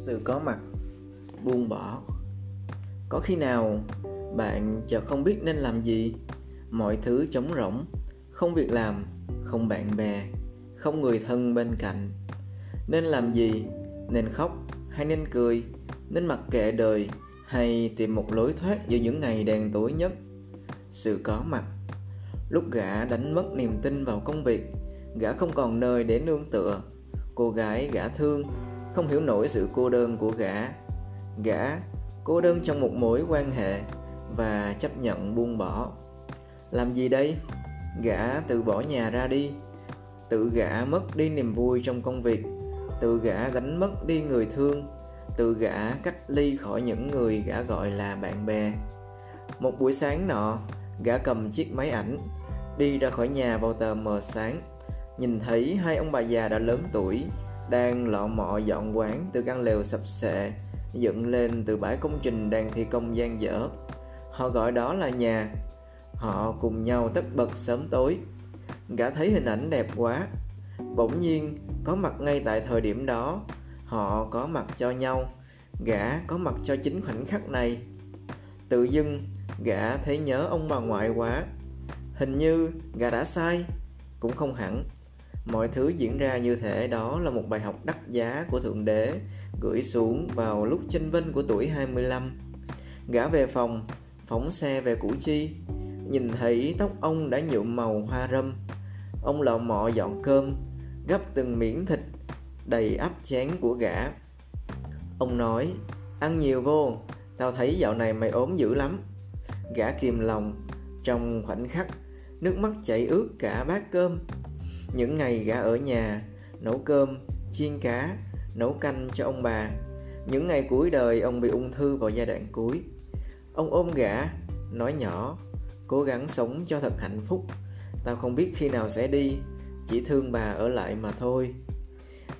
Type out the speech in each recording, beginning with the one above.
sự có mặt, buông bỏ. Có khi nào bạn chợt không biết nên làm gì? Mọi thứ trống rỗng, không việc làm, không bạn bè, không người thân bên cạnh. Nên làm gì? Nên khóc hay nên cười? Nên mặc kệ đời hay tìm một lối thoát giữa những ngày đen tối nhất? Sự có mặt. Lúc gã đánh mất niềm tin vào công việc, gã không còn nơi để nương tựa. Cô gái gã thương không hiểu nổi sự cô đơn của gã. Gã cô đơn trong một mối quan hệ và chấp nhận buông bỏ. Làm gì đây? Gã từ bỏ nhà ra đi. Tự gã mất đi niềm vui trong công việc. Tự gã đánh mất đi người thương. Tự gã cách ly khỏi những người gã gọi là bạn bè. Một buổi sáng nọ, gã cầm chiếc máy ảnh, đi ra khỏi nhà vào tờ mờ sáng. Nhìn thấy hai ông bà già đã lớn tuổi đang lọ mọ dọn quán từ căn lều sập sệ, dựng lên từ bãi công trình đang thi công gian dở. Họ gọi đó là nhà. Họ cùng nhau tất bật sớm tối. Gã thấy hình ảnh đẹp quá. Bỗng nhiên, có mặt ngay tại thời điểm đó. Họ có mặt cho nhau. Gã có mặt cho chính khoảnh khắc này. Tự dưng, gã thấy nhớ ông bà ngoại quá. Hình như gã đã sai. Cũng không hẳn mọi thứ diễn ra như thể đó là một bài học đắt giá của thượng đế, gửi xuống vào lúc chênh vinh của tuổi 25 gã về phòng, phóng xe về Củ Chi, nhìn thấy tóc ông đã nhuộm màu hoa râm. Ông lọ mọ dọn cơm gấp từng miếng thịt, đầy ắp chén của gã. Ông nói, ăn nhiều vô, tao thấy dạo này mày ốm dữ lắm. Gã kìm lòng, trong khoảnh khắc, nước mắt chảy ướt cả bát cơm những ngày gã ở nhà, nấu cơm, chiên cá, nấu canh cho ông bà. Những ngày cuối đời, ông bị ung thư vào giai đoạn cuối. Ông ôm gã, nói nhỏ, cố gắng sống cho thật hạnh phúc. Tao không biết khi nào sẽ đi, chỉ thương bà ở lại mà thôi.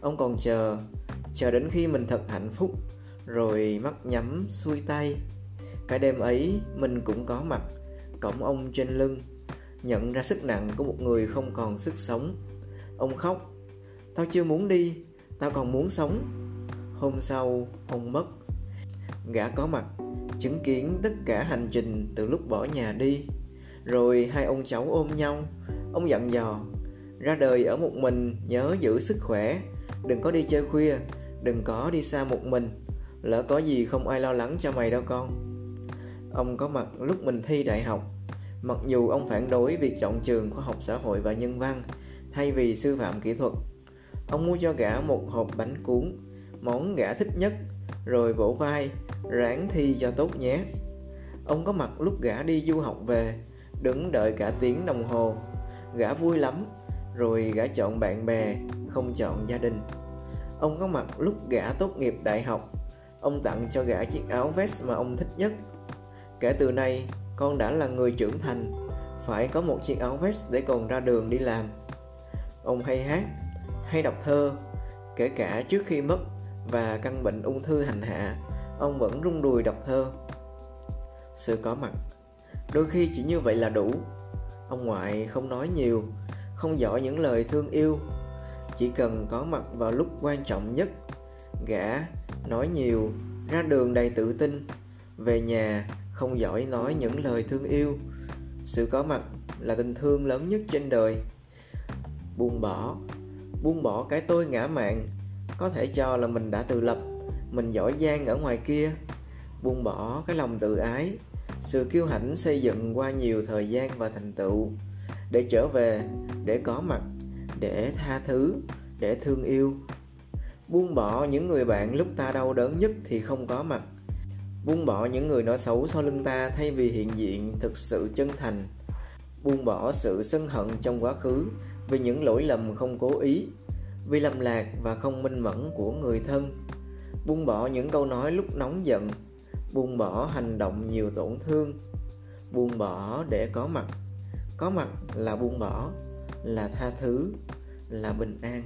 Ông còn chờ chờ đến khi mình thật hạnh phúc, rồi mắt nhắm, xuôi tay. Cái đêm ấy, mình cũng có mặt, cõng ông trên lưng nhận ra sức nặng của một người không còn sức sống. Ông khóc, tao chưa muốn đi, tao còn muốn sống. Hôm sau, ông mất. Gã có mặt, chứng kiến tất cả hành trình từ lúc bỏ nhà đi. Rồi hai ông cháu ôm nhau, ông dặn dò, ra đời ở một mình nhớ giữ sức khỏe, đừng có đi chơi khuya, đừng có đi xa một mình, lỡ có gì không ai lo lắng cho mày đâu con. Ông có mặt lúc mình thi đại học mặc dù ông phản đối việc chọn trường khoa học xã hội và nhân văn, thay vì sư phạm kỹ thuật, ông mua cho gã một hộp bánh cuốn, món gã thích nhất, rồi vỗ vai, ráng thi cho tốt nhé. Ông có mặt lúc gã đi du học về, đứng đợi cả tiếng đồng hồ. Gã vui lắm, rồi gã chọn bạn bè, không chọn gia đình. Ông có mặt lúc gã tốt nghiệp đại học, ông tặng cho gã chiếc áo vest mà ông thích nhất. Kể từ nay con đã là người trưởng thành. Phải có một chiếc áo vest để còn ra đường đi làm. Ông hay hát, hay đọc thơ. Kể cả trước khi mất và căn bệnh ung thư hành hạ, ông vẫn rung đùi đọc thơ. Sự có mặt, đôi khi chỉ như vậy là đủ. Ông ngoại không nói nhiều, không giỏi những lời thương yêu. Chỉ cần có mặt vào lúc quan trọng nhất, gã nói nhiều, ra đường đầy tự tin. Về nhà không giỏi nói những lời thương yêu. Sự có mặt là tình thương lớn nhất trên đời. Buông bỏ buông bỏ cái tôi ngã mạn, có thể cho là mình đã tự lập, mình giỏi giang ở ngoài kia. Buông bỏ cái lòng tự ái, sự kiêu hãnh xây dựng qua nhiều thời gian và thành tựu. Để trở về, để có mặt, để tha thứ, để thương yêu. Buông bỏ những người bạn lúc ta đau đớn nhất thì không có mặt buông bỏ những người nói xấu sau lưng ta thay vì hiện diện thực sự chân thành. Buông bỏ sự sân hận trong quá khứ vì những lỗi lầm không cố ý, vì lầm lạc và không minh mẫn của người thân. Buông bỏ những câu nói lúc nóng giận. Buông bỏ hành động nhiều tổn thương. Buông bỏ để có mặt. Có mặt là buông bỏ, là tha thứ, là bình an.